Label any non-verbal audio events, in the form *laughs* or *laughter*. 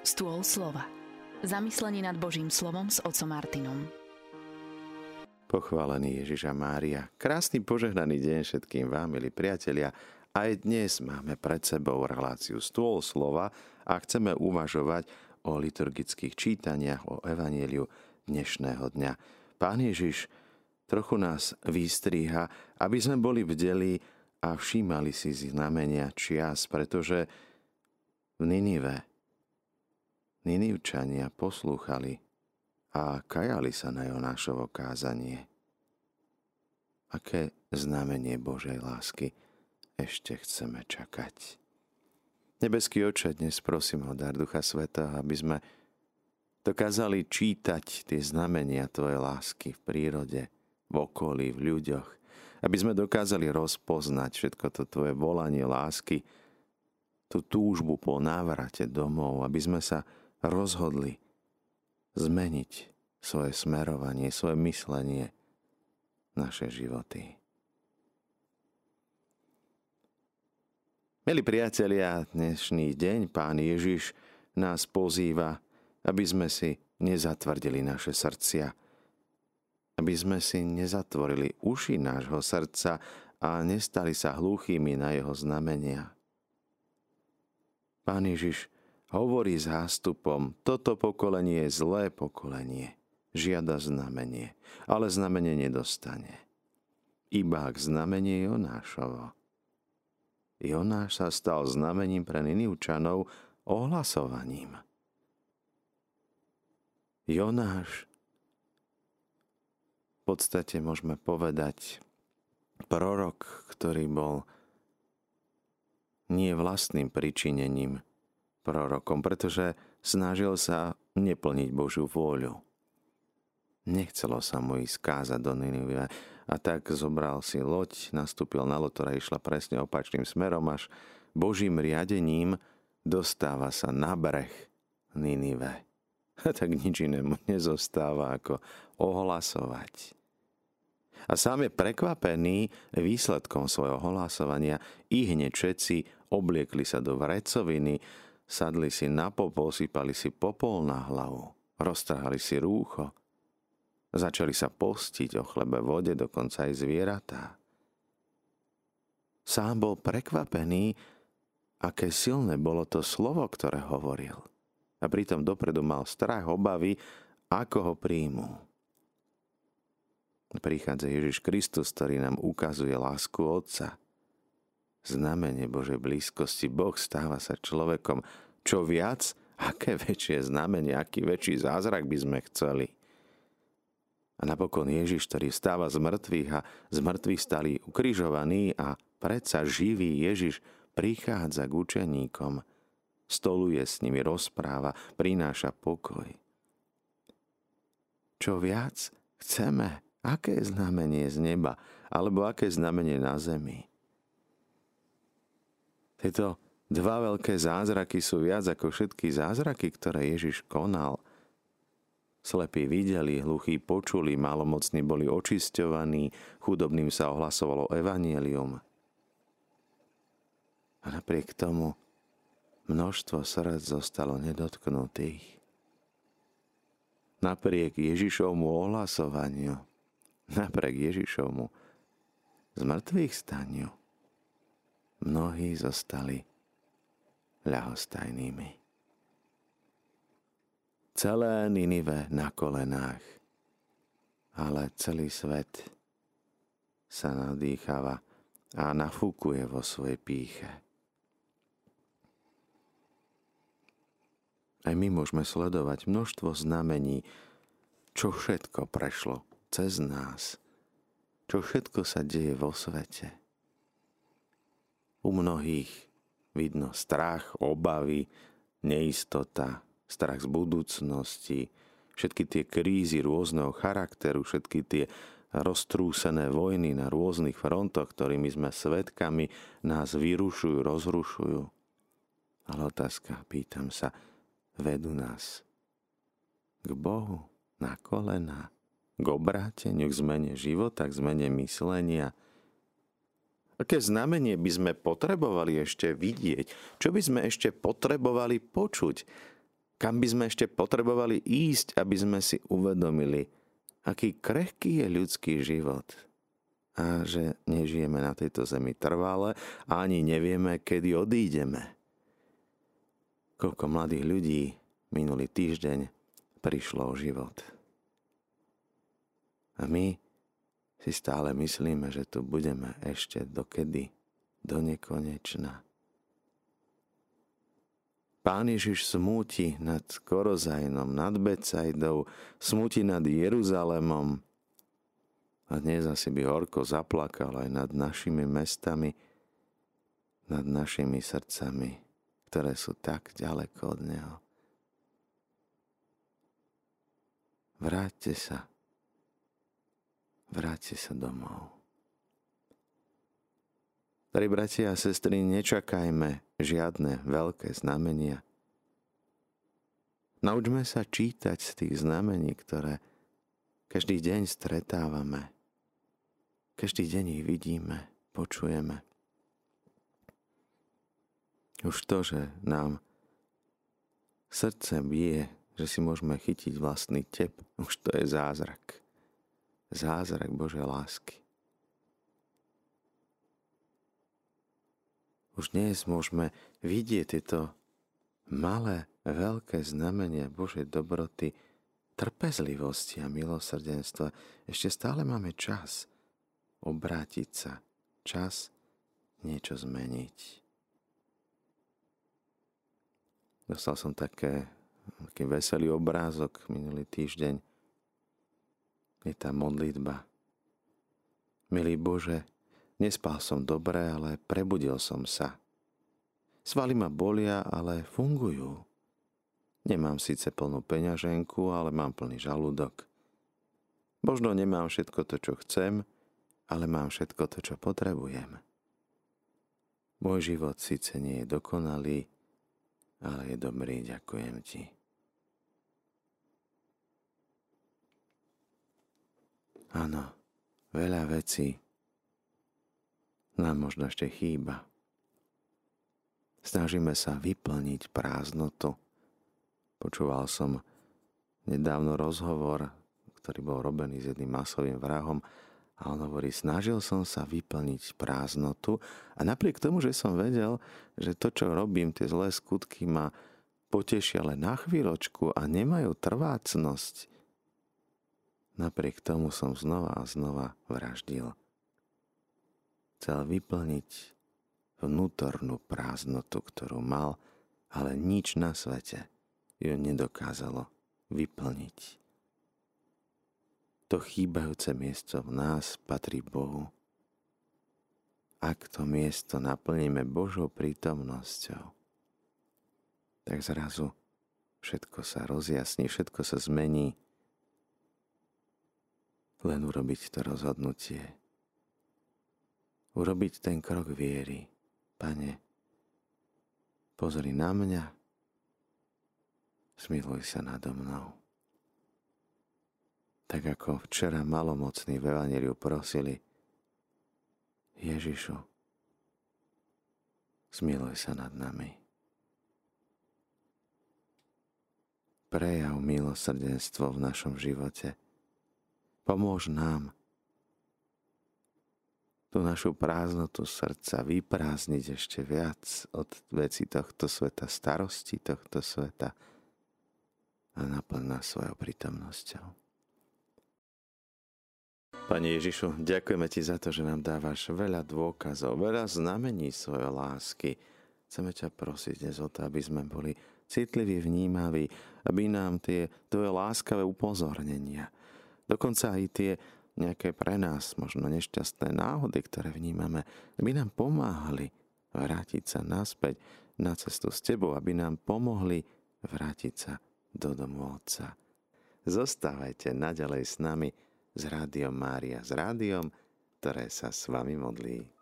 Stôl slova. Zamyslenie nad Božím slovom s otcom Martinom. Pochválený Ježiša Mária. Krásny požehnaný deň všetkým vám, milí priatelia. Aj dnes máme pred sebou reláciu Stôl slova a chceme uvažovať o liturgických čítaniach, o evanieliu dnešného dňa. Pán Ježiš trochu nás vystriha, aby sme boli bdeli a všímali si znamenia čias, pretože v Ninive Ninivčania poslúchali a kajali sa na Jonášovo kázanie. Aké znamenie Božej lásky ešte chceme čakať? Nebeský oče, dnes prosím o dar Ducha Sveta, aby sme dokázali čítať tie znamenia Tvojej lásky v prírode, v okolí, v ľuďoch, aby sme dokázali rozpoznať všetko to Tvoje volanie lásky, tú túžbu po návrate domov, aby sme sa rozhodli zmeniť svoje smerovanie, svoje myslenie, naše životy. Milí priatelia, dnešný deň Pán Ježiš nás pozýva, aby sme si nezatvrdili naše srdcia, aby sme si nezatvorili uši nášho srdca a nestali sa hluchými na jeho znamenia. Pán Ježiš hovorí zástupom, toto pokolenie je zlé pokolenie, žiada znamenie, ale znamenie nedostane. Iba k znamenie Jonášovo. Jonáš sa stal znamením pre Ninivčanov ohlasovaním. Jonáš podstate môžeme povedať prorok, ktorý bol nie vlastným pričinením prorokom, pretože snažil sa neplniť Božiu vôľu. Nechcelo sa mu ísť kázať do Ninive a tak zobral si loď, nastúpil na loď, ktorá išla presne opačným smerom, až Božím riadením dostáva sa na breh Ninive. *laughs* A tak nič inému nezostáva ako ohlasovať a sám je prekvapený výsledkom svojho hlasovania. I hneď všetci obliekli sa do vrecoviny, sadli si na popol, sypali si popol na hlavu, roztrhali si rúcho, začali sa postiť o chlebe vode, dokonca aj zvieratá. Sám bol prekvapený, aké silné bolo to slovo, ktoré hovoril. A pritom dopredu mal strach, obavy, ako ho príjmú prichádza Ježiš Kristus, ktorý nám ukazuje lásku Otca. Znamenie Božej blízkosti. Boh stáva sa človekom. Čo viac, aké väčšie znamenie, aký väčší zázrak by sme chceli. A napokon Ježiš, ktorý stáva z mŕtvych a z mŕtvych stali ukrižovaní a predsa živý Ježiš prichádza k učeníkom, stoluje s nimi, rozpráva, prináša pokoj. Čo viac chceme, Aké znamenie z neba, alebo aké znamenie na zemi? Tieto dva veľké zázraky sú viac ako všetky zázraky, ktoré Ježiš konal. Slepí videli, hluchí počuli, malomocní boli očisťovaní, chudobným sa ohlasovalo evanielium. A napriek tomu množstvo srdc zostalo nedotknutých. Napriek Ježišovmu ohlasovaniu napriek Ježišovmu z mŕtvych staniu mnohí zostali ľahostajnými. Celé Ninive na kolenách, ale celý svet sa nadýchava a nafúkuje vo svojej píche. Aj my môžeme sledovať množstvo znamení, čo všetko prešlo cez nás, čo všetko sa deje vo svete. U mnohých vidno strach, obavy, neistota, strach z budúcnosti, všetky tie krízy rôzneho charakteru, všetky tie roztrúsené vojny na rôznych frontoch, ktorými sme svetkami, nás vyrušujú, rozrušujú. Ale otázka, pýtam sa, vedú nás k Bohu na kolena, k obráteniu, k zmene života, k zmene myslenia. Aké znamenie by sme potrebovali ešte vidieť? Čo by sme ešte potrebovali počuť? kam by sme ešte potrebovali ísť, aby sme si uvedomili, aký krehký je ľudský život a že nežijeme na tejto zemi trvále a ani nevieme, kedy odídeme. Koľko mladých ľudí minulý týždeň prišlo o život. A my si stále myslíme, že tu budeme ešte dokedy, do nekonečna. Pán Ježiš smúti nad Korozajnom, nad Becajdou, smúti nad Jeruzalemom. A dnes asi by horko zaplakal aj nad našimi mestami, nad našimi srdcami, ktoré sú tak ďaleko od Neho. Vráťte sa. Vráťte sa domov. Drahí bratia a sestry, nečakajme žiadne veľké znamenia. Naučme sa čítať z tých znamení, ktoré každý deň stretávame. Každý deň ich vidíme, počujeme. Už to, že nám srdce bije, že si môžeme chytiť vlastný tep, už to je zázrak. Zázrak Božej lásky. Už dnes môžeme vidieť tieto malé, veľké znamenia Božej dobroty, trpezlivosti a milosrdenstva. Ešte stále máme čas obrátiť sa, čas niečo zmeniť. Dostal som také, taký veselý obrázok minulý týždeň. Je tá modlitba. Milý Bože, Nespal som dobre, ale prebudil som sa. Svaly ma bolia, ale fungujú. Nemám síce plnú peňaženku, ale mám plný žalúdok. Možno nemám všetko to, čo chcem, ale mám všetko to, čo potrebujem. Môj život síce nie je dokonalý, ale je dobrý, ďakujem ti. Áno, veľa vecí nám možno ešte chýba. Snažíme sa vyplniť prázdnotu. Počúval som nedávno rozhovor, ktorý bol robený s jedným masovým vrahom a on hovorí, snažil som sa vyplniť prázdnotu a napriek tomu, že som vedel, že to, čo robím, tie zlé skutky ma potešia len na chvíľočku a nemajú trvácnosť, napriek tomu som znova a znova vraždil chcel vyplniť vnútornú prázdnotu, ktorú mal, ale nič na svete ju nedokázalo vyplniť. To chýbajúce miesto v nás patrí Bohu. Ak to miesto naplníme Božou prítomnosťou, tak zrazu všetko sa rozjasní, všetko sa zmení. Len urobiť to rozhodnutie urobiť ten krok viery. Pane, pozri na mňa, smiluj sa nado mnou. Tak ako včera malomocní v Evangeliu prosili, Ježišu, smiluj sa nad nami. Prejav milosrdenstvo v našom živote. Pomôž nám, tú našu prázdnotu srdca vyprázdniť ešte viac od veci tohto sveta, starosti tohto sveta a naplň svojou prítomnosťou. Pane Ježišu, ďakujeme Ti za to, že nám dávaš veľa dôkazov, veľa znamení svojej lásky. Chceme ťa prosiť dnes o to, aby sme boli citliví, vnímaví, aby nám tie Tvoje láskavé upozornenia, dokonca aj tie nejaké pre nás možno nešťastné náhody, ktoré vnímame, aby nám pomáhali vrátiť sa naspäť na cestu s Tebou, aby nám pomohli vrátiť sa do domu Otca. Zostávajte naďalej s nami s Rádiom Mária, s rádiom, ktoré sa s vami modlí.